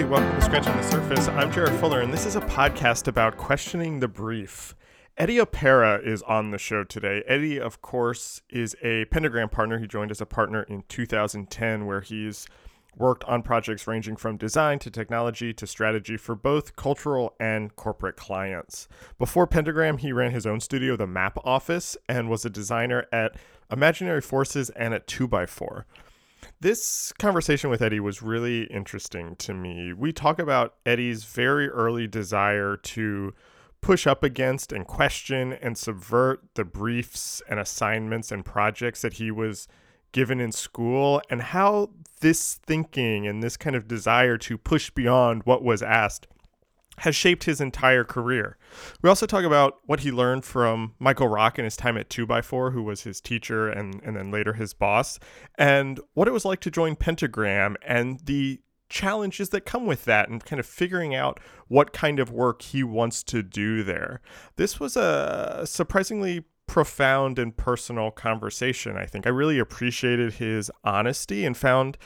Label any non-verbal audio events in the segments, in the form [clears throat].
Hey, welcome to Scratching the Surface. I'm Jarrett Fuller, and this is a podcast about questioning the brief. Eddie Opara is on the show today. Eddie, of course, is a Pentagram partner. He joined as a partner in 2010, where he's worked on projects ranging from design to technology to strategy for both cultural and corporate clients. Before Pentagram, he ran his own studio, the Map Office, and was a designer at Imaginary Forces and at 2x4. This conversation with Eddie was really interesting to me. We talk about Eddie's very early desire to push up against and question and subvert the briefs and assignments and projects that he was given in school and how this thinking and this kind of desire to push beyond what was asked has shaped his entire career. We also talk about what he learned from Michael Rock in his time at 2x4, who was his teacher and, and then later his boss, and what it was like to join Pentagram and the challenges that come with that and kind of figuring out what kind of work he wants to do there. This was a surprisingly profound and personal conversation, I think. I really appreciated his honesty and found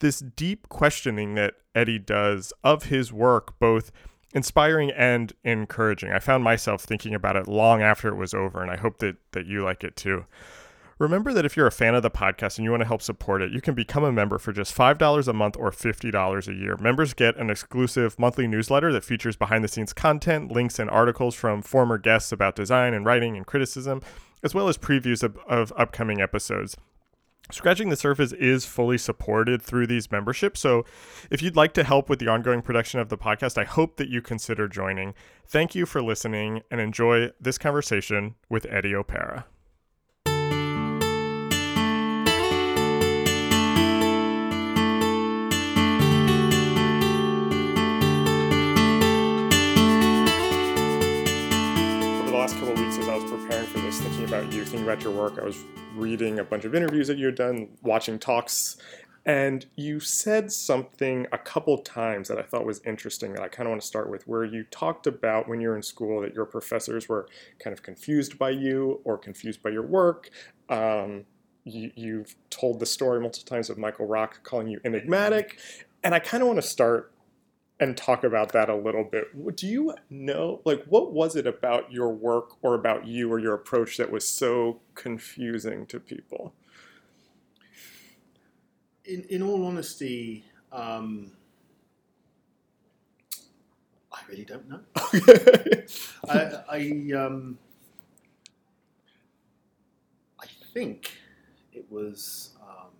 this deep questioning that Eddie does of his work, both inspiring and encouraging. I found myself thinking about it long after it was over, and I hope that, that you like it too. Remember that if you're a fan of the podcast and you want to help support it, you can become a member for just $5 a month or $50 a year. Members get an exclusive monthly newsletter that features behind the scenes content, links, and articles from former guests about design and writing and criticism, as well as previews of, of upcoming episodes. Scratching the Surface is fully supported through these memberships. So if you'd like to help with the ongoing production of the podcast, I hope that you consider joining. Thank you for listening and enjoy this conversation with Eddie Opara. about you, thinking about your work. I was reading a bunch of interviews that you had done, watching talks, and you said something a couple times that I thought was interesting that I kind of want to start with, where you talked about when you're in school that your professors were kind of confused by you or confused by your work. Um, you, have told the story multiple times of Michael Rock calling you enigmatic, and I kind of want to start and talk about that a little bit. Do you know, like, what was it about your work or about you or your approach that was so confusing to people? In, in all honesty, um, I really don't know. [laughs] I, I, um, I think it was um,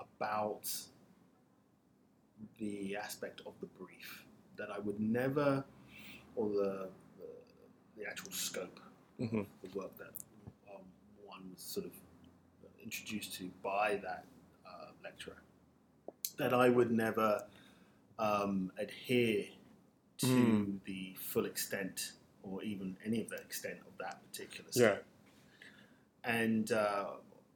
about the aspect of the brief that I would never, or the the, the actual scope mm-hmm. of the work that um, one was sort of introduced to by that uh, lecturer, that I would never um, adhere to mm. the full extent or even any of the extent of that particular scope. Yeah. And uh,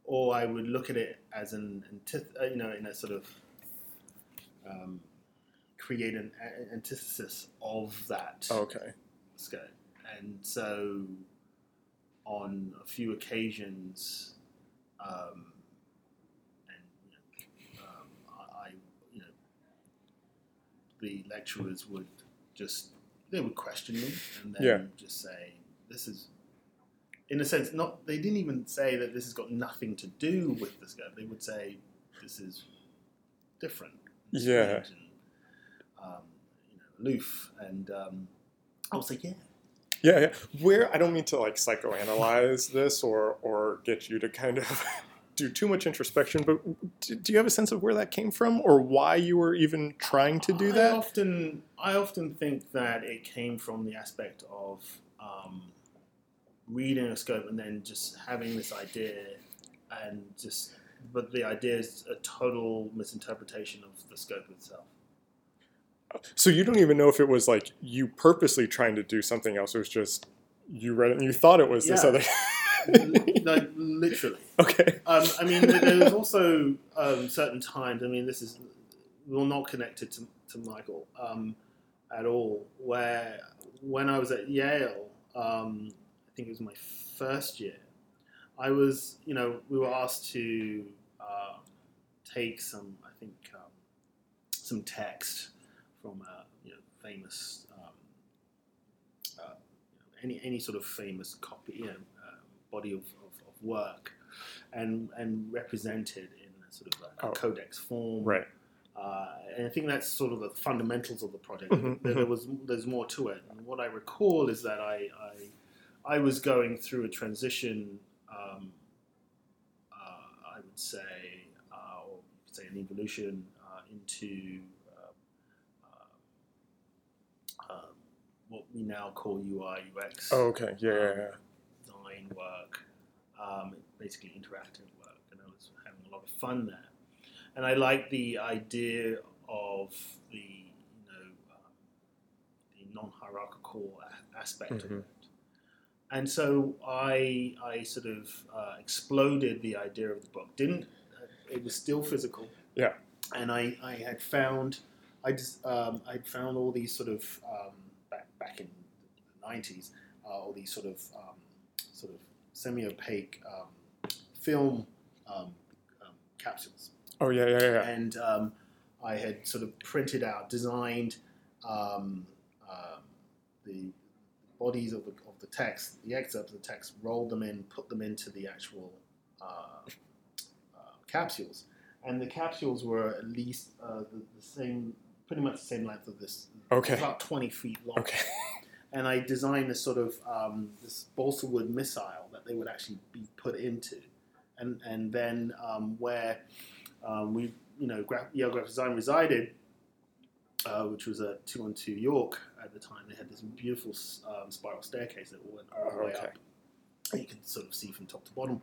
or I would look at it as an antith- uh, you know in a sort of um, create an a- antithesis of that okay. scope. And so, on a few occasions, um, and you know, um, I, you know, the lecturers would just they would question me and then yeah. just say, "This is." In a sense, not they didn't even say that this has got nothing to do with the scope. They would say, "This is different." Yeah. And, um, you know, aloof, and um, I was like, yeah. Yeah, yeah. Where I don't mean to like psychoanalyze this or or get you to kind of [laughs] do too much introspection, but do, you have a sense of where that came from or why you were even trying to do that? I often I often think that it came from the aspect of um, reading a scope and then just having this idea and just but the idea is a total misinterpretation of the scope itself. So you don't even know if it was like you purposely trying to do something else. It was just you read it and you thought it was yeah. this other. [laughs] like literally. [laughs] Okay. Um, I mean, there's also um, certain times. I mean, this is well not connected to, to Michael um, at all. Where when I was at Yale, um, I think it was my first year. I was, you know, we were asked to uh, take some, I think, um, some text from a you know, famous, um, uh, you know, any any sort of famous copy, you know, uh, body of, of, of work, and and represented in a sort of a, Oh. codex form. Right. Uh, and I think that's sort of the fundamentals of the project. Mhm, There, there was there's more to it. And what I recall is that I I, I was going through a transition. Um, uh, I would say, uh, or you could say an evolution uh, into um, uh, um, what we now call UI UX Oh, okay. Yeah, yeah, yeah. design work, um, basically interactive work, and I was having a lot of fun there. And I like the idea of the you know um, the non-hierarchical a- aspect of Mhm. it. And so I I sort of uh, exploded the idea of the book. Didn't uh, it was still physical. Yeah. And I, I had found I just um, I'd found all these sort of um, back back in the nineties uh, all these sort of um, sort of semi-opaque um, film um, um, capsules, Oh, yeah, yeah, yeah. and um, I had sort of printed out, designed um, um, the bodies of the, the text, the excerpts of the text, rolled them in, put them into the actual uh, uh, capsules, and the capsules were at least uh, the, the same, pretty much the same length of this, Okay. about twenty feet long Okay. [laughs] and I designed this sort of um, this balsa wood missile that they would actually be put into, and and then um, where um, we you know Gra- Yale Graphic Design resided, uh, which was at two one two York at the time, they had this beautiful um, spiral staircase that went all the way Okay. up. You could sort of see from top to bottom,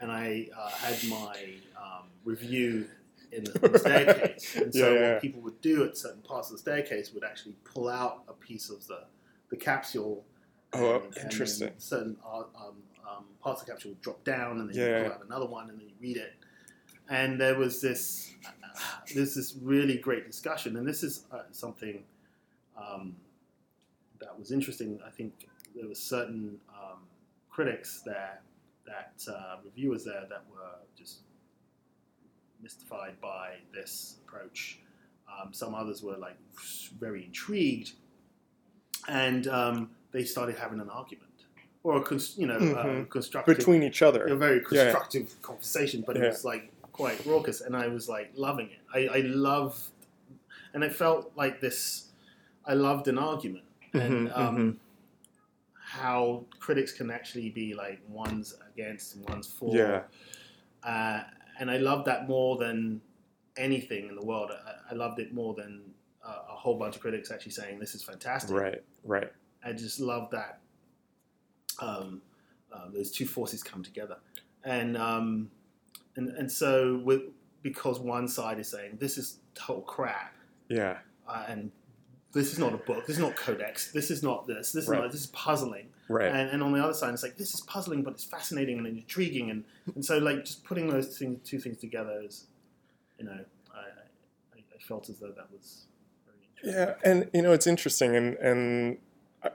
and I uh, had my um, review in the, in the staircase. [laughs] And so Yeah, yeah, what people would do at certain parts of the staircase would actually pull out a piece of the the capsule. Oh, and- and interesting. certain uh, um, um, parts of the capsule would drop down, and then Yeah, you pull out another one, and then you read it. And there was this, there's this really great discussion, and this is uh, something um, that was interesting. I think there were certain um, critics there, that uh, reviewers there, that were just mystified by this approach. Um, some others were like very intrigued, and um, they started having an argument or a cons- you know uh, Mhm. constructive Between each other. a very Yeah. constructive conversation, but Yeah. it was like quite raucous, and I was like loving it. I, I loved, and it felt like this. I loved an argument, and Mhm, um, mhm. how critics can actually be like one's against and one's for. Yeah. Uh, and I loved that more than anything in the world. I, I loved it more than uh, a whole bunch of critics actually saying this is fantastic. Right, right. I just love that um, uh, those two forces come together, and um, and and so with because one side is saying this is total crap, Yeah. uh, and this is not a book, this is not codex, this is not this, this is Right. not, this is puzzling, Right. and, and on the other side it's like this is puzzling, but it's fascinating and intriguing, and, and so like just putting those things, two things together is, you know, I, I, I felt as though that was very interesting. Yeah, and you know it's interesting, and and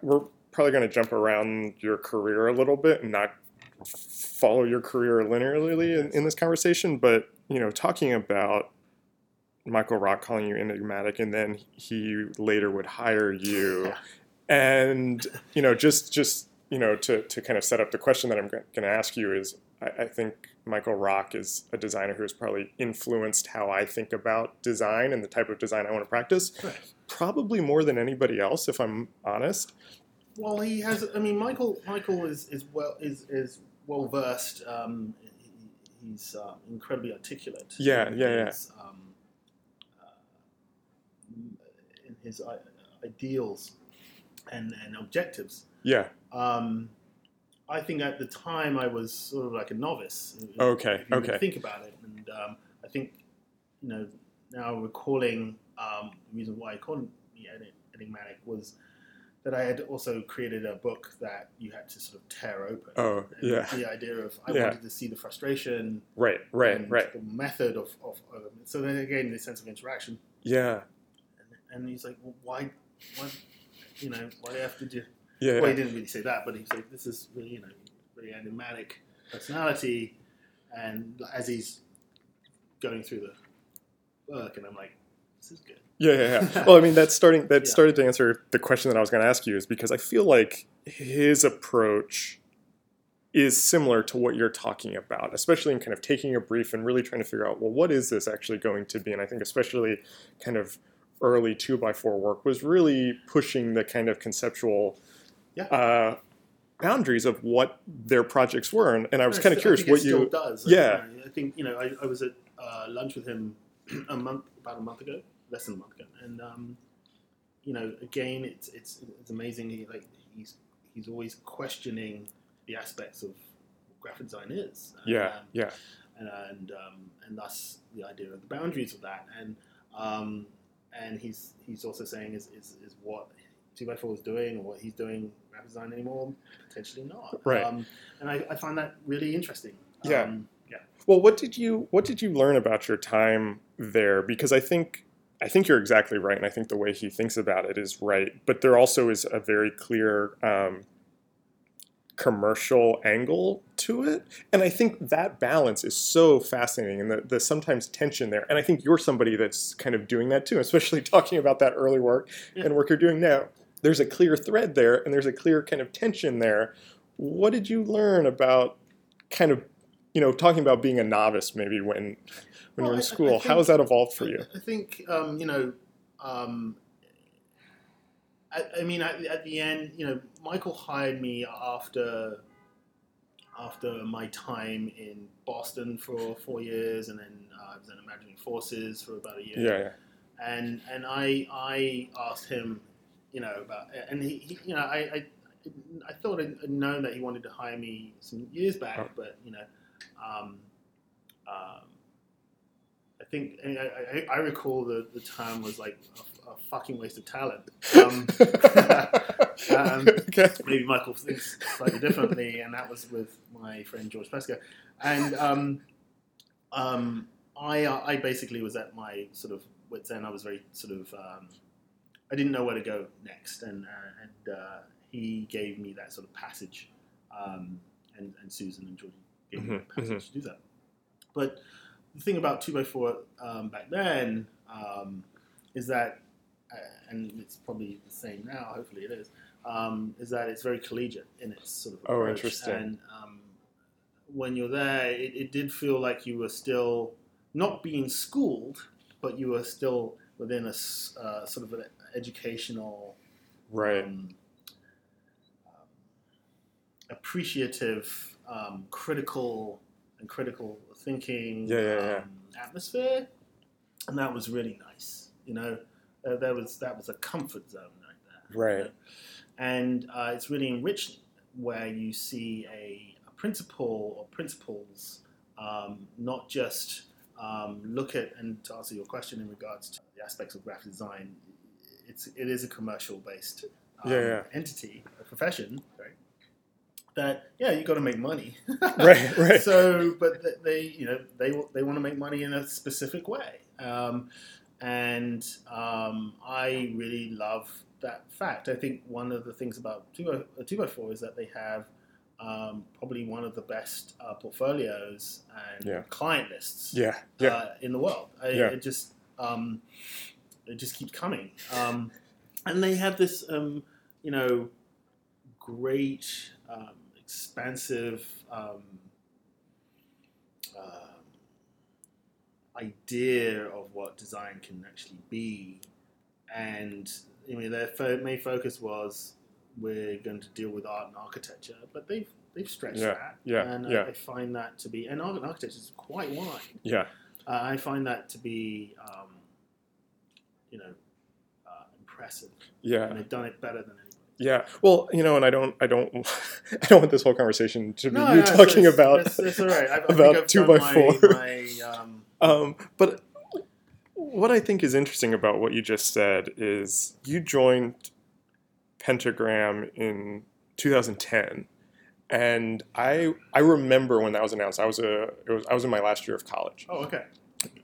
we're probably going to jump around your career a little bit and not follow your career linearly in, in this conversation. But you know, talking about Michael Rock calling you enigmatic, and then he later would hire you, [laughs] and you know, just just you know, to to kind of set up the question that I'm going to ask you is, I, I think Michael Rock is a designer who has probably influenced how I think about design and the type of design I want to practice Correct. probably more than anybody else, if I'm honest. Well, he has. I mean, Michael. Michael is is well is is well versed. Um, he's uh, incredibly articulate. Yeah, yeah, yeah. Um, uh, in his ideals and and objectives. Yeah. Um, I think at the time I was sort of like a novice. Okay, okay. Think about it, and um, I think you know now recalling um, the reason why I called me enig- enigmatic was that I had also created a book that you had to sort of tear open. Oh, And yeah. The idea of I Yeah. wanted to see the frustration, Right. Right. and Right. the method of, of, of so then again the sense of interaction. Yeah. And, he's like, well, why, why, you know, why do you have to do? [laughs] Yeah. Well, he didn't really say that, but he's like, this is really, you know, very enigmatic personality. And as he's going through the work, and I'm like, this is good. Yeah, yeah, yeah. [laughs] Well, I mean, that's starting. That Yeah. started to answer the question that I was going to ask you, is because I feel like his approach is similar to what you're talking about, especially in kind of taking a brief and really trying to figure out, well, what is this actually going to be? And I think especially kind of early two by four work was really pushing the kind of conceptual Yeah. uh, boundaries of what their projects were. And, and I was kind of curious what still you. does. Yeah. I, I think you know I, I was at uh, lunch with him [clears throat] a month about a month ago, less than a month ago, and um, you know again it's it's it's amazing. He like he's he's always questioning the aspects of what graphic design is. And, Yeah, um, yeah, and and, um, and thus the idea of the boundaries of that and um, and he's he's also saying is, is, is what two by four is doing or what he's doing graphic design anymore potentially not Right. um, and I, I find that really interesting Yeah. um, yeah Well, what did you what did you learn about your time there? Because I think I think you're exactly right, and I think the way he thinks about it is right. But there also is a very clear um, commercial angle to it, and I think that balance is so fascinating, and the, the sometimes tension there. And I think you're somebody that's kind of doing that too, especially [laughs] talking about that early work Yeah. and work you're doing now. There's a clear thread there, and there's a clear kind of tension there. What did you learn about kind of you know, talking about being a novice maybe when when Well, you're I- in I school, think- how has that evolved for you? I, I think um, you know um, I, I mean at, at the end you know Michael hired me after after my time in Boston for four years and then uh, I was in Imaginary Forces for about a year Yeah, yeah, and and I I asked him, you know, about and he, he you know I, I I thought I'd known that he wanted to hire me some years back, Oh. but you know, um, um, I think I, I, I recall the, the term was like a, fucking waste of talent. [laughs] Um, [laughs] um, okay. maybe Michael thinks slightly differently, and that was with my friend George Pesca. And um, um, I, uh, I basically was at my sort of wits end. I was very sort of, um, I didn't know where to go next, and uh, and uh, he gave me that sort of passage, um, and and Susan and Georgie gave me that Mhm, passage to do that. But the thing about two by four um, back then um, is that, and it's probably the same now. Hopefully, it is. Um, is that it's very collegiate in its sort of approach. Oh, interesting. And um, when you're there, it, it did feel like you were still not being schooled, but you were still within a uh, sort of an educational, Right. um, um, appreciative, um, critical, and critical thinking Yeah, yeah, yeah. um, atmosphere, and that was really nice. You know, uh, that was that was a comfort zone right there. Right. you know? And uh, it's really enriching where you see a, a principle or principles um, not just um, look at and to answer your question in regards to the aspects of graphic design. It's it is a commercial based um, Yeah, yeah. entity, a profession, right? That yeah, you got to make money, [laughs] Right, right. So, but they you know they they want to make money in a specific way, um, and um, I really love that fact. I think one of the things about two by four is that they have um, probably one of the best uh, portfolios and Yeah. client lists Yeah. Yeah. uh, in the world. I, Yeah. It just um, it just keeps coming, um, and they have this um, you know great um, expansive um, um, idea of what design can actually be, and I mean their fo- main focus was we're going to deal with art and architecture, but they've they've stretched Yeah, that, yeah, and yeah. I, I find that to be and art and architecture is quite wide. yeah. Uh, I find that to be, um, you know, uh, impressive, Yeah. and they've done it better than anybody. Yeah. Well, you know, and I don't, I don't, [laughs] I don't want this whole conversation to be No, you no, talking it's, about. It's, it's all right. I, I [laughs] about two by my, four. My, um, Um, but what I think is interesting about what you just said is you joined Pentagram in 2010, and I I remember when that was announced. I was a it was I was in my last year of college, oh, okay.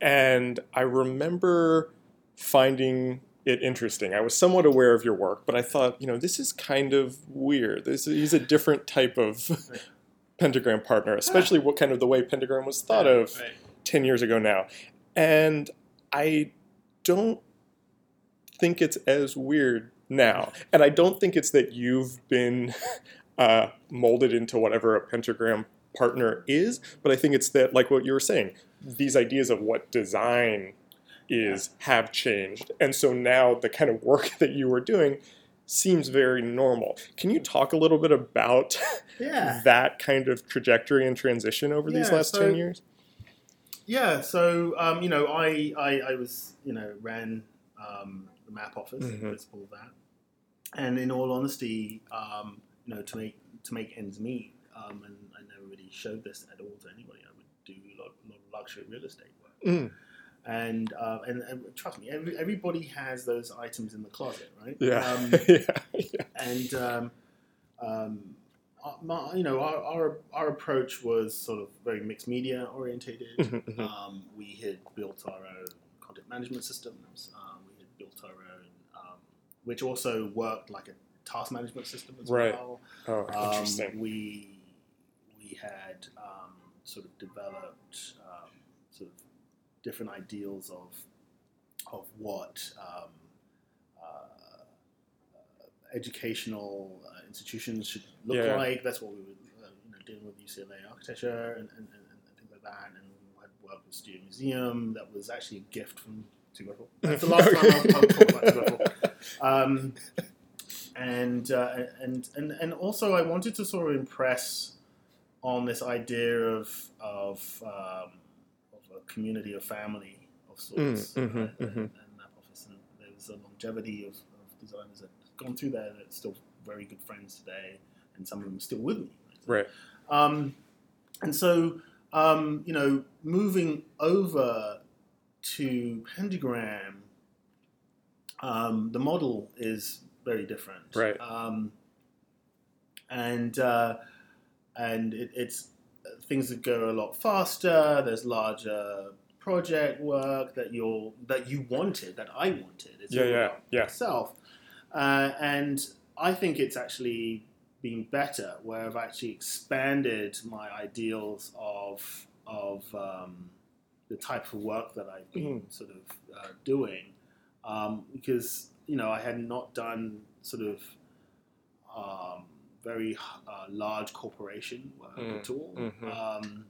and I remember finding it interesting. I was somewhat aware of your work, but I thought, you know, this is kind of weird. This he's a different type of pentagram partner, especially what kind of the way pentagram was thought of Right. 10 years ago now. And I don't think it's as weird now. And I don't think it's that you've been [laughs] uh, molded into whatever a pentagram partner is, but I think it's that, like what you were saying, these ideas of what design is have changed. And so now the kind of work [laughs] that you were doing seems very normal. Can you talk a little bit about Yeah. [laughs] that kind of trajectory and transition over these last so- 10 years? Yeah, so um, you know, I, I I was you know ran um, the map office, Mhm. principal of that, and in all honesty, um, you know, to make to make ends meet, um, and I never really showed this at all to anybody. I would do a lot, lot of luxury real estate work, Mm, and, uh, and and trust me, every, everybody has those items in the closet, right? yeah. Um, yeah. [laughs] Yeah. and um, um, my, you know, our, our our approach was sort of very mixed media orientated. Mhm, mhm. Um, we had built our own content management systems. Um, we had built our own, um, which also worked like a task management system as Right. well. Oh, Um, interesting. we we had um, sort of developed um, sort of different ideals of of what um, uh, uh, educational uh, institutions should look Yeah. like. That's what we were uh, you know, dealing with UCLA architecture and, and, and, and things like that. And we had worked with Studio Museum. That was actually a gift from Griffel. [laughs] That's the last time I'll, I'll talk about Griffel. Um, and, uh, and and and also I wanted to sort of impress on this idea of of, um, of a community of family of sorts, Mm, mhm, right, mhm. and, and that office. And there's a longevity of, of designers that gone through there that are still very good friends today, and some of them are still with me. Right. Um, and so, um, you know, moving over to Pentagram, um, the model is very different. Right. Um, and uh, and it, it's things that go a lot faster. There's larger project work that you're that you wanted, that I wanted. It's Yeah, yeah, about yeah. Myself, uh, and I think it's actually been better where I've actually expanded my ideals of of um, the type of work that I've been sort of uh, doing um, because you know I had not done sort of um, very uh, large corporation work Mm, at all. mhm. Um,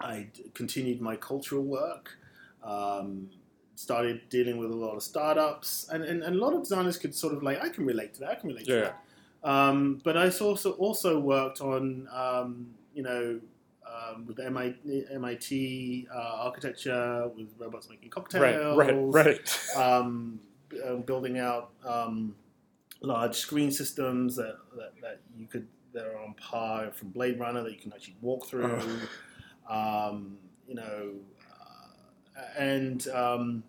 I d- continued my cultural work. Um, started dealing with a lot of startups, and, and, and a lot of designers could sort of like, I can relate to that. I can relate Yeah. to that. Um, but I also also worked on, um, you know, um, with MIT, MIT uh, architecture, with robots making cocktails, right, right. [laughs] um, uh, building out um, large screen systems that, that, that you could that are on par from Blade Runner that you can actually walk through. Um, you know, and um,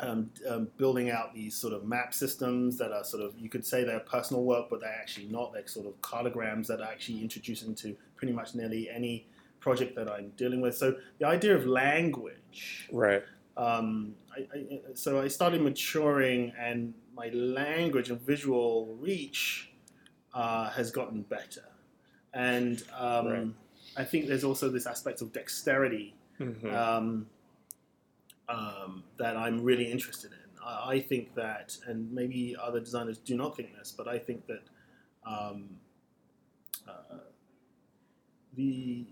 um, um, building out these sort of map systems that are sort of you could say they're personal work, but they're actually not. They're sort of cartograms that are actually introduced into pretty much nearly any project that I'm dealing with. So the idea of language right. um, I, I, so I started maturing, and my language and visual reach uh, has gotten better. And um, Right. I think there's also this aspect of dexterity Mhm. Um, that I'm really interested in. I, I think that, and maybe other designers do not think this, but I think that um, uh, the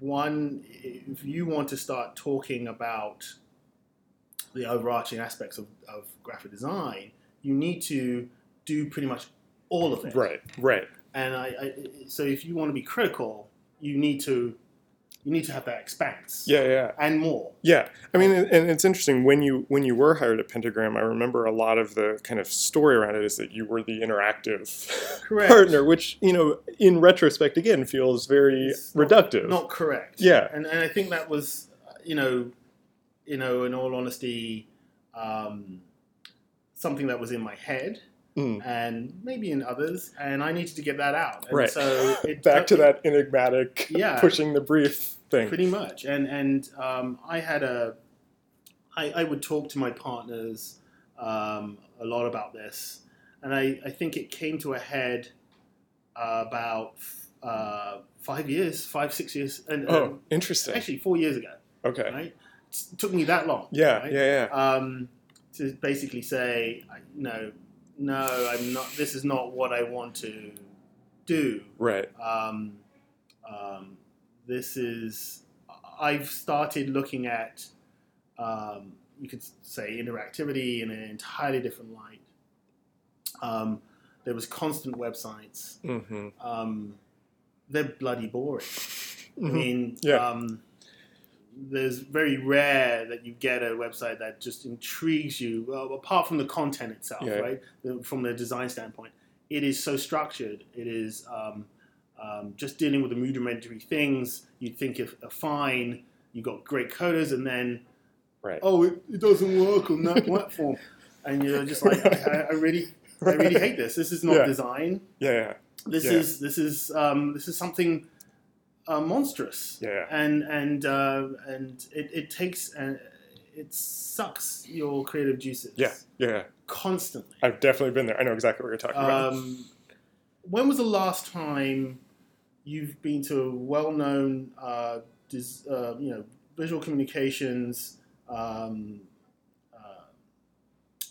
one, if you want to start talking about the overarching aspects of, of graphic design, you need to do pretty much all of it. Right, right. And I, I so if you want to be critical, you need to you need to have that expanse Yeah, yeah. and more. Yeah, I mean, and it's interesting when you when you were hired at Pentagram. I remember a lot of the kind of story around it is that you were the interactive Correct. partner, which you know, in retrospect, again, feels very It's not- reductive. Not correct. Yeah. and and I think that was, you know, you know, in all honesty, um, something that was in my head Mm. and maybe in others, and I needed to get that out. And Right. So [laughs] it, Back to that enigmatic, Yeah. pushing the brief thing. pretty much. And and um, I had a, I, I would talk to my partners um, a lot about this, and I, I think it came to a head uh, about uh, five years, five six years, and Oh, and interesting. actually four years ago. Okay. Right, it took me that long. Yeah, right? yeah, yeah. Um, to basically say, I- no, no, I'm not. This is not what I want to do. Right. Um, um, this is. I've started looking at. Um, you could say interactivity in an entirely different light. Um, there was constant websites. Mm-hmm. Um, they're bloody boring. I Mhm. mean, Yeah. There's very rare that you get a website that just intrigues you. Well, apart from the content itself, Yeah. right? The- From the design standpoint, it is so structured. It is um, um, just dealing with the rudimentary things you think if are fine. You got great coders, and then Right. oh, it, it doesn't work on that [laughs] platform, and you're just like, I, I really, I really [laughs] hate this. This is not Yeah. design Yeah. Yeah. this Yeah. is this is um, this is something uh, monstrous Yeah. and and uh, and it, it takes uh, it sucks your creative juices Yeah. Yeah. constantly I've definitely been there. I know exactly what you're talking about. um, when was the last time you've been to a well-known uh, dis, uh, you know visual communications um, uh,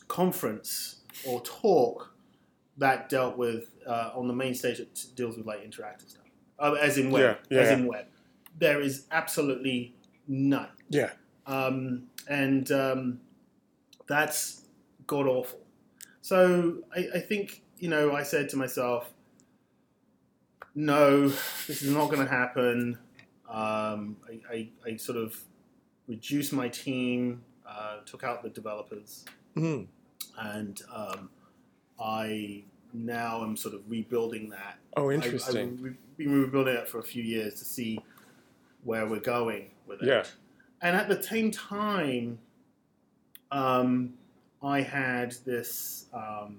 conference or talk that dealt with uh, on the main stage that deals with like interactive stuff, uh, as in web, Yeah, yeah, as in web. There is absolutely none, Yeah. um, and um, that's god awful. So I, I think you know I said to myself, no, this is not going to happen. Um, I, I, I sort of reduced my team, uh, took out the developers, Mhm. and um, I now am sort of rebuilding that. Oh, interesting. I've re- been rebuilding it for a few years to see where we're going with it. Yeah. And at the same time, um, I had this um,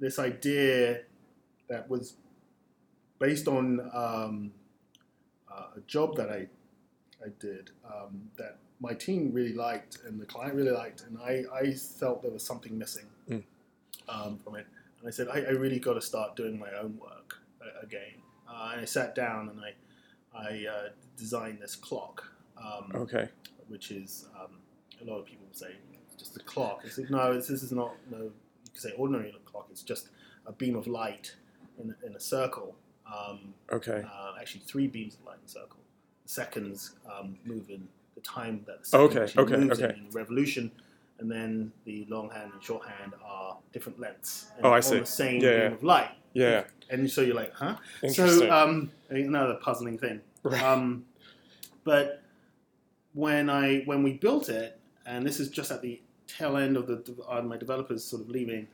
this idea that was based on um, uh, a job that I I did um, that my team really liked and the client really liked, and I, I felt there was something missing Mm. um, from it. And I said, I, I really got to start doing my own work uh, again. Uh, and I sat down and I I uh, designed this clock, um, okay. which is um, a lot of people say it's just a clock. I said, no, this, this is not no. You could say ordinary clock. It's just a beam of light in, in a circle. Um, Okay. uh, actually, three beams of light in a circle. The seconds um, move in the time that the second Okay, okay, moves okay. in, in revolution, and then the long hand and short hand are different lengths. And Oh, I on see. the same Yeah, beam of light. Yeah. And so you're like, huh? So um, another puzzling thing. Right. Um, but when I when we built it, and this is just at the tail end of the uh, my developers sort of leaving,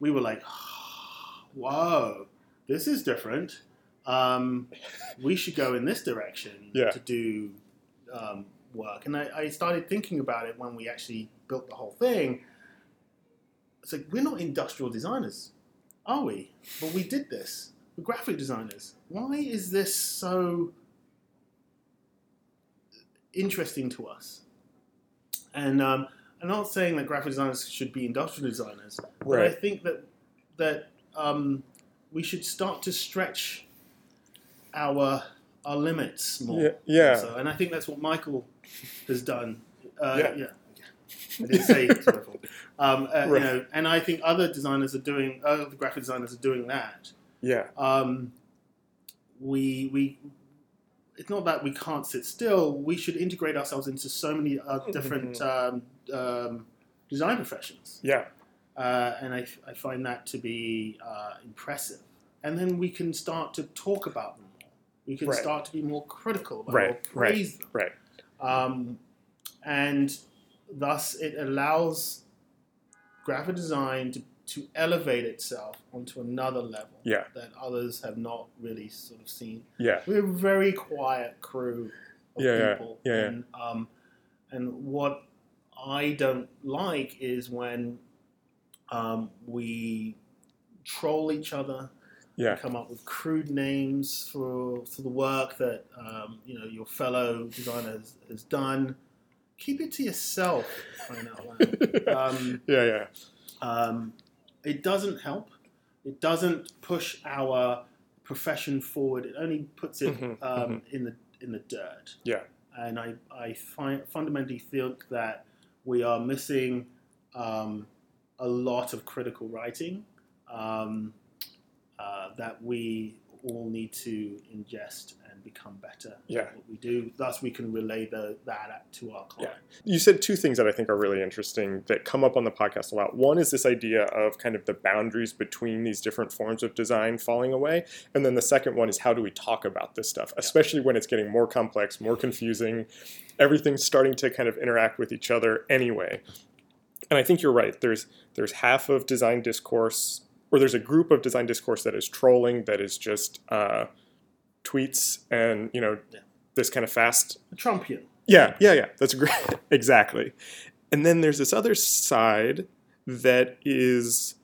we were like, [sighs] whoa, this is different. Um, we should go in this direction Yeah. to do um, work. And I, I started thinking about it when we actually built the whole thing. It's like we're not industrial designers, are we? But we did this. We're graphic designers. Why is this so interesting to us? And um, I'm not saying that graphic designers should be industrial designers, but I think that that um, we should start to stretch our our limits more. Yeah. Yeah. So, and I think that's what Michael has done. Uh, Yeah. yeah. I didn't say. Um, uh, Right. You know, and I think other designers are doing, other graphic designers are doing that. Yeah. Um, we we, it's not that we can't sit still. We should integrate ourselves into so many uh, [laughs] different um, um, design professions, Yeah. uh, and I, I find that to be uh, impressive. And then we can start to talk about them more. We can Right. start to be more critical about Right, or praise them Right. um, and thus it allows graphic design to, to elevate itself onto another level Yeah. that others have not really sort of seen. Yeah. We're a very quiet crew of Yeah, people, yeah, yeah. and um, and what I don't like is when um, we troll each other Yeah. come up with crude names for for the work that um, you know your fellow designer has, has done. Keep it to yourself. [laughs] Um, Yeah. Yeah. um, it doesn't help. It doesn't push our profession forward. It only puts it Mhm, um, in the in the dirt. Yeah. and I, I find, fundamentally think that we are missing um, a lot of critical writing um, uh, that we all need to ingest become better Yeah. at what we do. Thus, we can relay the, that to our client. You said two things that I think are really interesting that come up on the podcast a lot. One is this idea of kind of the boundaries between these different forms of design falling away. And then the second one is how do we talk about this stuff, especially when it's getting more complex, more confusing. Everything's starting to kind of interact with each other anyway. And I think you're right. There's there's half of design discourse, or there's a group of design discourse that is trolling, that is just uh, tweets and you know Yeah. this kind of fast Trumpian. yeah, yeah, yeah. That's great. [laughs] exactly. And then there's this other side that is,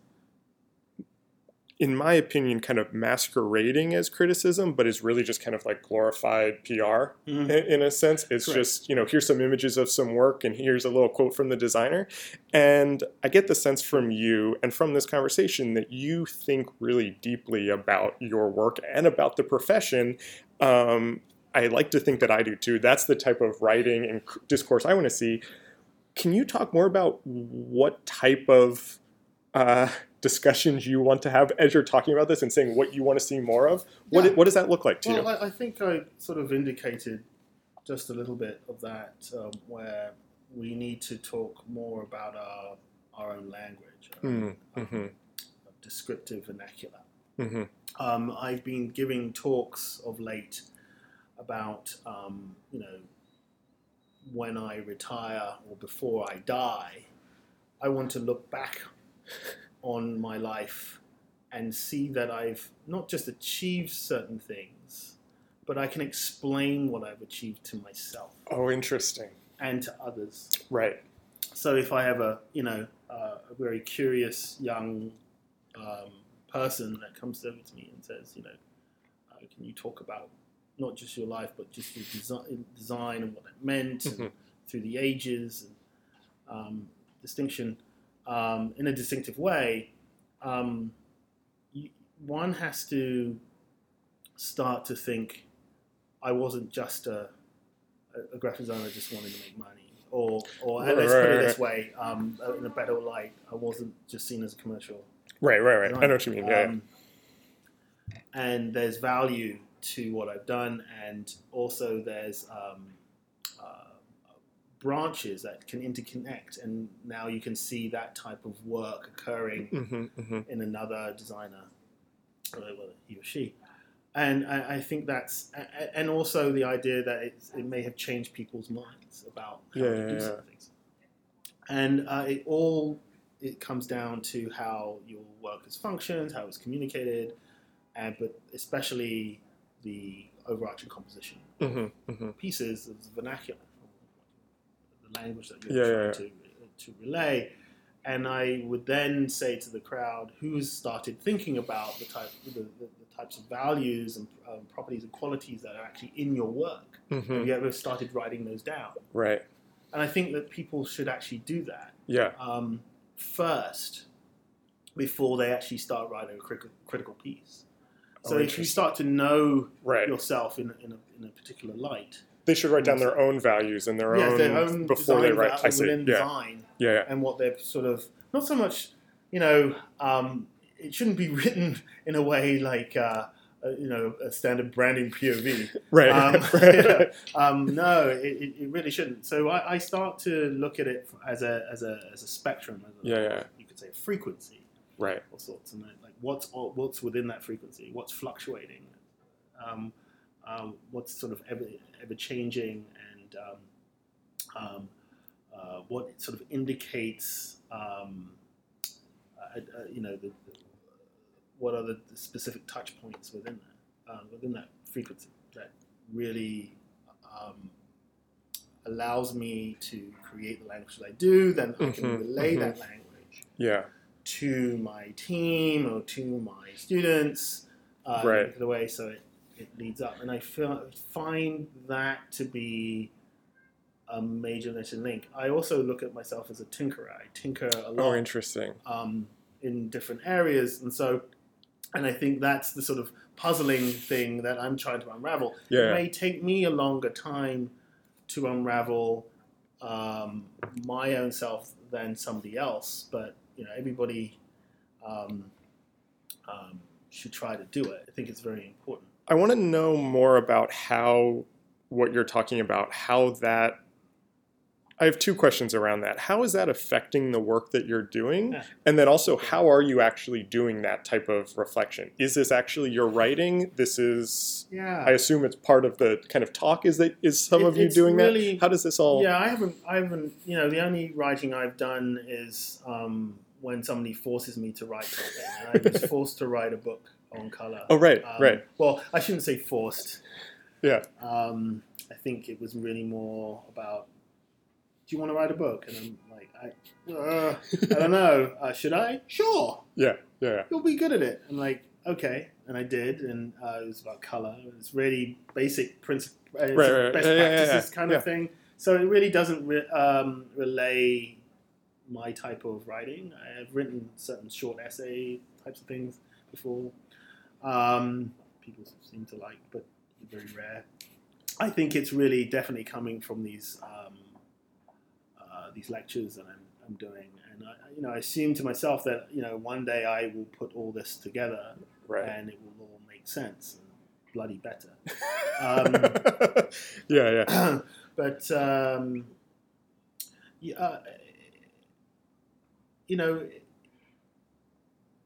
in my opinion, kind of masquerading as criticism, but is really just kind of like glorified PR Mhm. in, in a sense. It's Correct. just, you know, here's some images of some work and here's a little quote from the designer. And I get the sense from you and from this conversation that you think really deeply about your work and about the profession. Um, I like to think that I do too. That's the type of writing and discourse I want to see. Can you talk more about what type of uh, discussions you want to have as you're talking about this and saying what you want to see more of? What, Yeah. what does that look like to Well, you? I, I think I sort of indicated just a little bit of that, um, where we need to talk more about our our own language, our Mm, hmm descriptive vernacular. hmm Um, I've been giving talks of late about, um, you know, when I retire or before I die, I want to look back [laughs] on my life and see that I've not just achieved certain things, but I can explain what I've achieved to myself Oh, interesting. and to others. Right. So if I have a you know uh, a very curious young um, person that comes over to me and says, you know, uh, can you talk about not just your life but just your design, design and what it meant and Mhm. through the ages and um, distinction um, in a distinctive way, um, you, one has to start to think, I wasn't just a, a, graphic designer just wanted to make money, or or Right, let's put it right. this way, um, in a better light, I wasn't just seen as a commercial Right, right, right. I know what you mean. Yeah. um, and there's value to what I've done, and also there's um, uh, branches that can interconnect, and now you can see that type of work occurring yeah. hmm hmm in another designer, whether he or she. And I, I think that's, and also the idea that it, it may have changed people's minds about how Yeah, to do yeah. some things. And uh, it all it comes down to how your work is functioned, how it's communicated, and but especially the overarching composition hmm hmm pieces of the vernacular, language that you're Yeah, trying To, to relay. And I would then say to the crowd who's started thinking about the type, the, the, the types of values and um, properties and qualities that are actually in your work. hmm Have you ever started writing those down? Right. And I think that people should actually do that Yeah. um, first before they actually start writing a critical, critical piece. So Oh, if you start to know Right. yourself in, in, a, in a particular light, They should write down their own values and their, yes, own, their own before they write. I see. Yeah. design Yeah. Yeah. and what they're sort of not so much, you know, um, it shouldn't be [laughs] written in a way like uh, uh, you know a standard branding POV. [laughs] Right. Um, [laughs] um, no, it, it really shouldn't. So I, I start to look at it as a as a as a spectrum. As a, Yeah, yeah. You could say a frequency Right. all sorts, and like what's all- what's within that frequency, what's fluctuating, um, um, what's sort of ever ever changing, and um, um, uh, what sort of indicates, um, uh, uh, you know, the, the, what are the, the specific touch points within that uh, within that frequency that really um, allows me to create the language that I do. Then I can Mhm, relay mhm. that language Yeah. to my team or to my students uh, Right. particular way so it, it leads up and I feel find that to be a major missing link. I also look at myself as a tinkerer. I tinker a lot Oh, interesting. um, in different areas and so and I think that's the sort of puzzling thing that I'm trying to unravel. It may take me a longer time to unravel um, my own self than somebody else. But you know, everybody um, um, should try to do it. I think it's very important. I want to know more about how what you're talking about, how that. I have two questions around that. How is that affecting the work that you're doing? And then also, how are you actually doing that type of reflection? Is this actually your writing? This is, Yeah. I assume it's part of the kind of talk. Is that is some It- of you doing really- that? How does this all? Yeah, I haven't. I haven't. You know, the only writing I've done is um, when somebody forces me to write something. And I was [laughs] forced to write a book on color. Oh right, Um, right. Well, I shouldn't say forced. Yeah. Um, I think it was really more about. Do you want to write a book? And I'm like, I, uh, I don't know. [laughs] Uh, should I? Sure. Yeah, yeah. You'll be good at it. I'm like, okay, and I did, and uh, it was about color. It's really basic principle, uh, Right, right. best Yeah, practices yeah. kind of thing. So it really doesn't re- um, relay my type of writing. I've written certain short essay types of things before. Um, people seem to like, but very rare. I think it's really definitely coming from these um, uh, these lectures that I'm, I'm doing, and I, you know, I assume to myself that you know one day I will put all this together Right. and it will all make sense and bloody better. Um, [laughs] yeah, yeah. [clears throat] but um, yeah, uh, you know,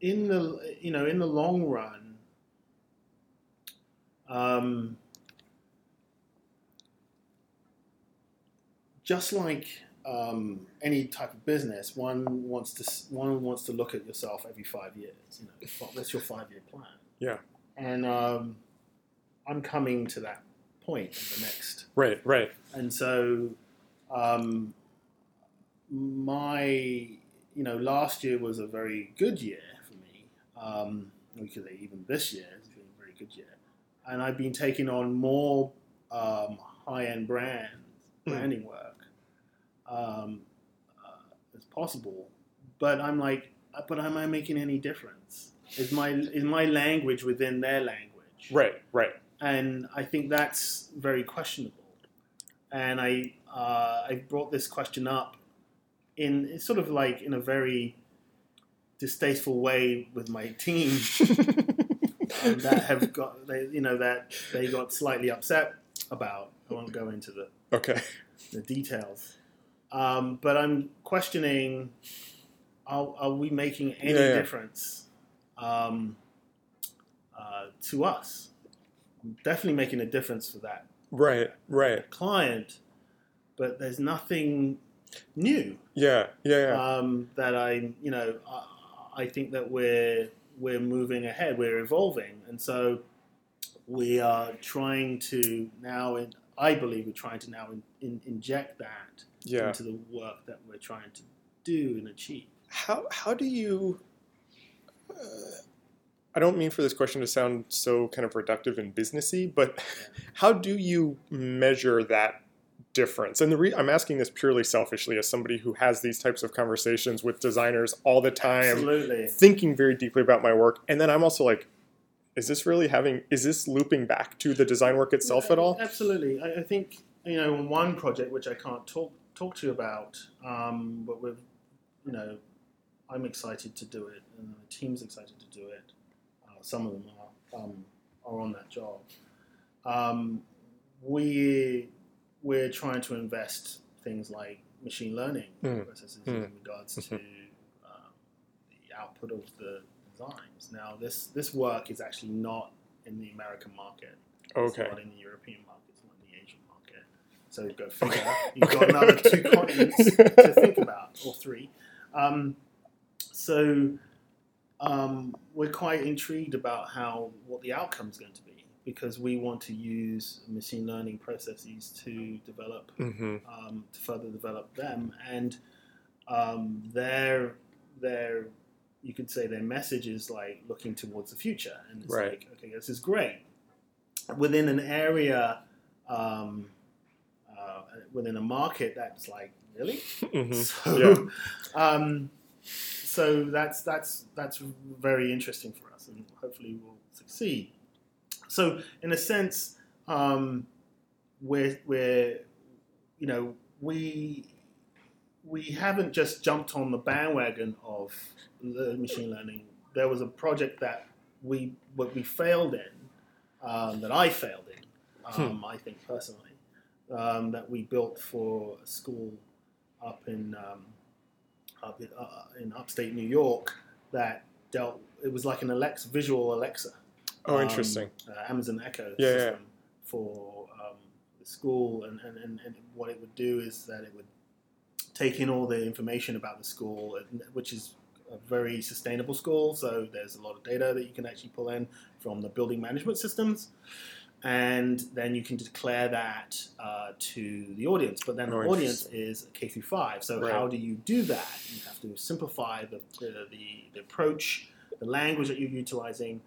in the you know in the long run, um, just like um, any type of business, one wants to one wants to look at yourself every five years. You know, what's your five year plan? Yeah. And um, I'm coming to that point of the next Right, right. and so um, my you know last year was a very good year for me um, we could say even this year has been a very good year and I've been taking on more um, high-end brand Hmm. branding work um, uh, as possible but I'm like uh, but am I making any difference is my is my language within their language Right, right. and I think that's very questionable. And I uh, I brought this question up in it's sort of like in a very distasteful way with my team [laughs] um, that have [laughs] got they, you know that they got slightly upset about. I won't go into the, okay. the details, um, but I'm questioning: Are, are we making any Yeah, yeah. difference um, uh, to us? definitely making a difference for that Right, right. client, but there's nothing new Yeah, yeah, yeah. um, that I, you know, I, I think that we're we're moving ahead, we're evolving, and so we are trying to now. In, I believe we're trying to now in, in, inject that yeah. into the work that we're trying to do and achieve. How how do you? Uh, I don't mean for this question to sound so kind of reductive and businessy, but [laughs] how do you measure that difference? And the re- I'm asking this purely selfishly as somebody who has these types of conversations with designers all the time, Absolutely. thinking very deeply about my work, and then I'm also like, is this really having? Is this looping back to the design work itself at all? Absolutely. I, I think you know one project which I can't talk talk to you about, um, but we've you know I'm excited to do it, and the team's excited to do it. Uh, some of them are um, are on that job. Um, we we're trying to invest things like machine learning Mm. processes Mm. in regards to um, the output of the designs. Now, this this work is actually not in the American market. It's Okay. not in the European market. It's not in the Asian market. So go figure. [laughs] You've got another two continents to [laughs] think about, or three. Um, so um, we're quite intrigued about how what the outcome is going to be because we want to use machine learning processes to develop Mm-hmm. um, to further develop them and um, their their you could say their message is like looking towards the future and it's Right. like okay this is great within an area um, uh, within a market that's like really Mm-hmm. [laughs] so Yeah. um, so that's that's that's very interesting for us and hopefully we'll succeed so in a sense um, we're we're you know, we we haven't just jumped on the bandwagon of the machine learning. There was a project that we what we failed in, um, that I failed in, um, I think personally, um, that we built for a school up in um, up in, uh, in upstate New York that dealt. It was like an Alexa, visual Alexa. Oh, um, interesting. uh, Amazon Echo Yeah, yeah. for um, the school, and, and, and, and what it would do is that it would take in all the information about the school, which is a very sustainable school. So there's a lot of data that you can actually pull in from the building management systems. And then you can declare that uh, to the audience. But then Oh, the audience is K through five. So Right. how do you do that? You have to simplify the, the, the, the approach, the language that you're utilizing.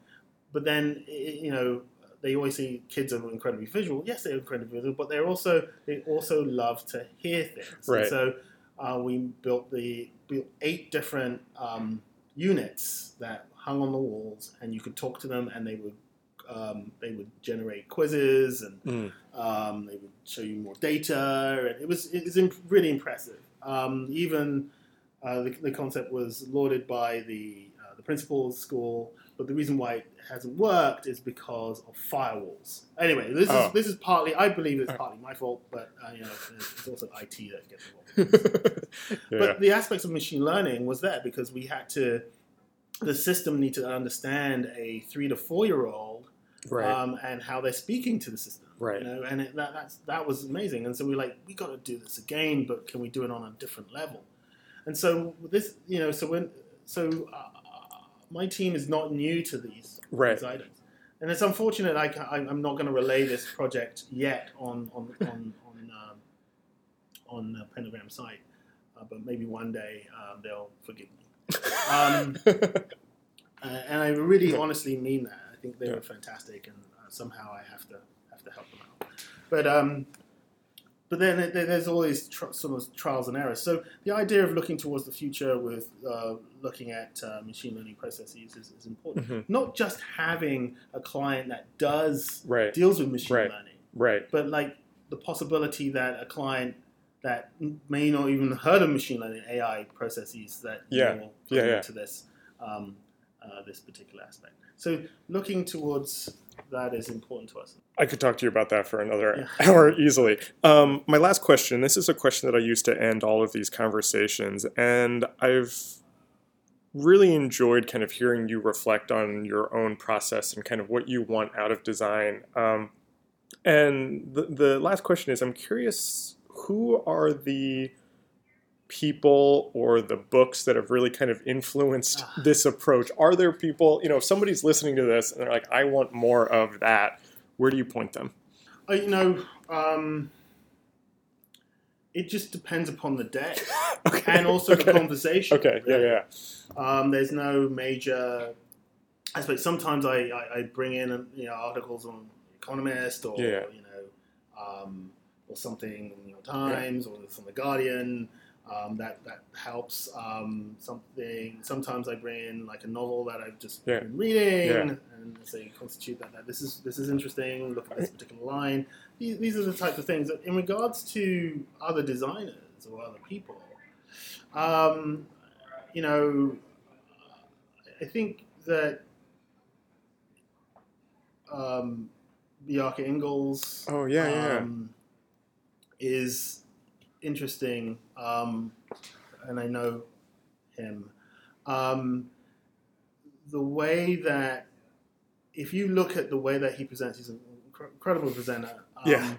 But then, you know, they always say kids are incredibly visual. Yes, they're incredibly visual, but they're also they also love to hear things. Right. And so uh, we built the built eight different um, units that hung on the walls, and you could talk to them, and they would um, they would generate quizzes, and Mm. um, they would show you more data, and it was it was imp- really impressive. Um, even uh, the, the concept was lauded by the uh, the principal's school, but the reason why it hasn't worked is because of firewalls. Anyway, this Oh. is this is partly I believe it's partly my fault, but uh, you know it's also IT that gets involved. [laughs] yeah. But the aspects of machine learning was there because we had to, the system needed to understand a three to four year old right. um, and how they're speaking to the system. Right. You know, and it, that that's, that was amazing. And so we are like, we got to do this again, but can we do it on a different level? And so this, you know, so when so uh, my team is not new to these, Right. these items. And it's unfortunate I I'm not going to relay this project yet on on on on, um, on the Pentagram site, uh, but maybe one day um, they'll forgive me. Um, [laughs] uh, and I really honestly mean that. I think they Yeah. were fantastic, and uh, somehow I have to have to help them out. But um, but then there- there's always tr- sort of trials and errors. So the idea of looking towards the future with uh, looking at uh, machine learning processes is, is important. Mhm. Not just having a client that does Right. deals with machine Right. learning, Right. but like the possibility that a client that may not even heard of machine learning AI processes that Yeah. will Yeah, yeah. into this um, uh, this particular aspect. So looking towards that is important to us. I could talk to you about that for another Yeah. [laughs] hour easily. Um, my last question this is a question that I used to end all of these conversations, and I've really enjoyed kind of hearing you reflect on your own process and kind of what you want out of design. Um, and the, the last question is I'm curious who are the people or the books that have really kind of influenced Ah. this approach? Are there people, you know, if somebody's listening to this and they're like, I want more of that, where do you point them? Uh, you know, um, it just depends upon the day [laughs] okay. and also the conversation. Okay, yeah, really. yeah. Um, there's no major aspect. Sometimes I, I, I bring in you know articles on Economist or Yeah. you know um, or something in the New York Times or from the Guardian. Um, that that helps. Um, something. Sometimes I bring in like a novel that I've just Yeah. been reading Yeah. and say constitute that, that this is this is interesting. Look at this particular line. These, these are the types of things that, in regards to other designers or other people. Um, you know, I think that um, Bjarke Ingels Oh, yeah, yeah. um, is interesting, um, and I know him. Um, the way that, if you look at the way that he presents, he's an incredible presenter. Um, Yeah.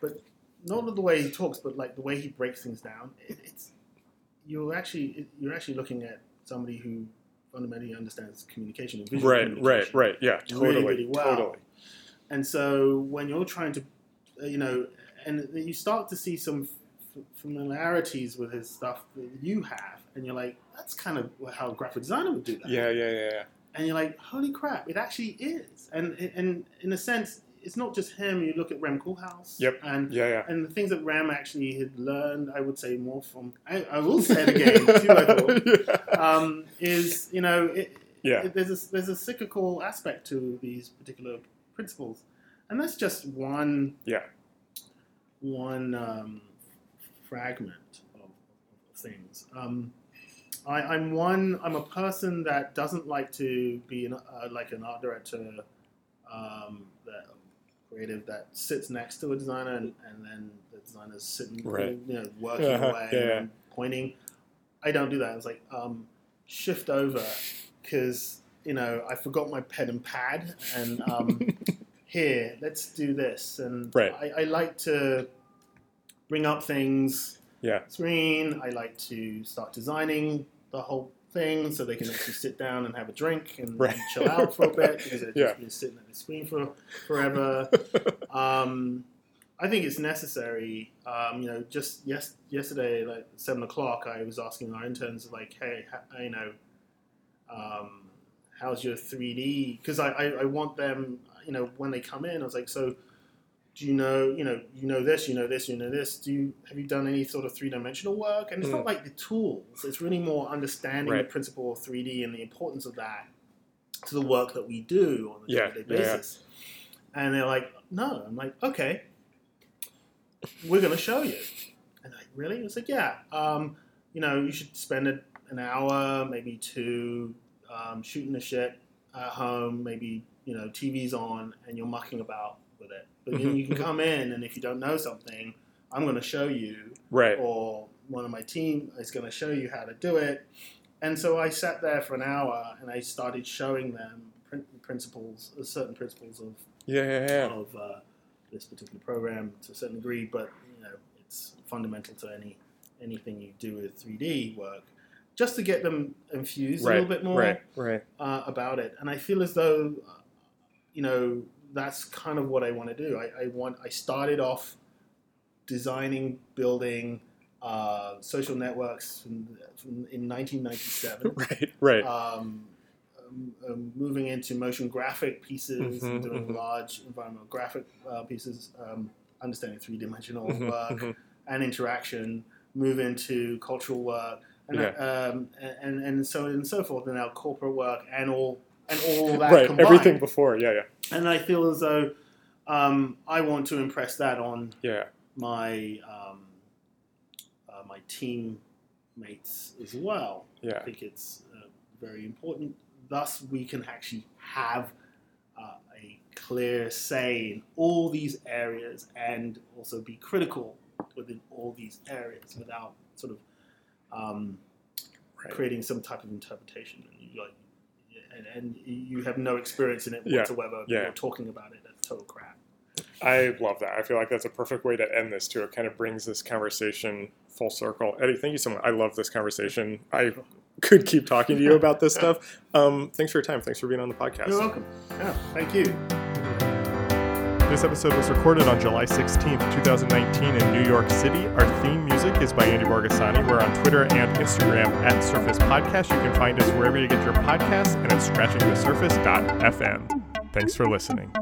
But not the way he talks, but like the way he breaks things down. It, it's you're actually you're actually looking at somebody who fundamentally understands communication and visual Right, right, communication right. Yeah, totally. really well. Totally. And so when you're trying to, uh, you know, and you start to see some familiarities with his stuff that you have, and you're like, that's kind of how a graphic designer would do that. Yeah, yeah, yeah, yeah. And you're like, holy crap, it actually is. And and in a sense, it's not just him. You look at Rem Koolhaas. Yep. And Yeah, yeah. and the things that Rem actually had learned, I would say more from. I, I will say it again. [laughs] too, I thought, yeah. um, is you know it, Yeah. it- there's a, there's a cyclical aspect to these particular principles, and that's just one Yeah. one um, fragment of, of things. Um, I, I'm one. I'm a person that doesn't like to be an, uh, like an art director, um, that creative that sits next to a designer and, and then the designer's sitting, Right. you know, working Uh-huh, away yeah. and pointing. I don't do that. It's like um, shift over because you know I forgot my pen and pad and um, [laughs] here let's do this and Right. I, I like to bring up things Yeah. screen. I like to start designing the whole thing so they can actually sit down and have a drink and, [laughs] Right. and chill out for a bit because they've Yeah. just been sitting at the screen for forever. [laughs] um, I think it's necessary. Um, you know, just yes, yesterday, like seven o'clock, I was asking our interns, like, "Hey, ha, you know, um, how's your 3D?" Because I, I, I want them, you know, when they come in, I was like, "So, do you know, you know, you know this, you know this, you know this? Do you have you done any sort of three dimensional work?" And it's Mm. not like the tools; it's really more understanding Right. the principle of 3D and the importance of that to the work that we do on a Yeah, day-to-day yeah, yeah. basis. And they're like, "No," I'm like, "Okay." we're going to show you. And like, really? It's like, yeah. Um, you know, you should spend a, an hour, maybe two, um, shooting the shit at home. Maybe you know, TV's on, and you're mucking about with it. But then you can come in, and if you don't know something, I'm going to show you, Right. or one of my team is going to show you how to do it. And so I sat there for an hour, and I started showing them principles, uh, certain principles of Yeah. Yeah. Yeah. of uh, this particular program to a certain degree, but you know it's fundamental to any anything you do with 3D work, just to get them infused a little bit more Right. Right. uh, about it. And I feel as though, uh, you know, that's kind of what I want to do. I, I want. I started off designing, building uh, social networks from, from in 1997 [laughs] Right. Right. um, um, um, moving into motion graphic pieces Mhm, doing mhm. large environmental graphic uh, pieces, um, understanding three dimensional Mhm, work mhm. and interaction, move into cultural work, and, Yeah. um, and, and so on and so forth, and now corporate work and all and all that Right. combined. Everything before. Yeah. Yeah. And I feel as though um, I want to impress that on Yeah. my um, uh, my teammates as well. Yeah. I think it's uh, very important. Thus, we can actually have uh, a clear say in all these areas and also be critical within all these areas without sort of um, Right. creating some type of interpretation. And you, like, and, and you have no experience in it Yeah. whatsoever. Yeah. You're talking about it. That's total crap. I love that. I feel like that's a perfect way to end this too. It kind of brings this conversation full circle. Eddie, thank you so much. I love this conversation. I could keep talking to you about this [laughs] stuff. Um, thanks for your time. Thanks for being on the podcast. You're welcome. Yeah, thank you. This episode was recorded on July 16th, 2019 in New York City. Our theme music is by Andy Borgasani. We're on Twitter and Instagram at Surface Podcast. You can find us wherever you get your podcasts and at scratchingthesurface.fm. Thanks for listening.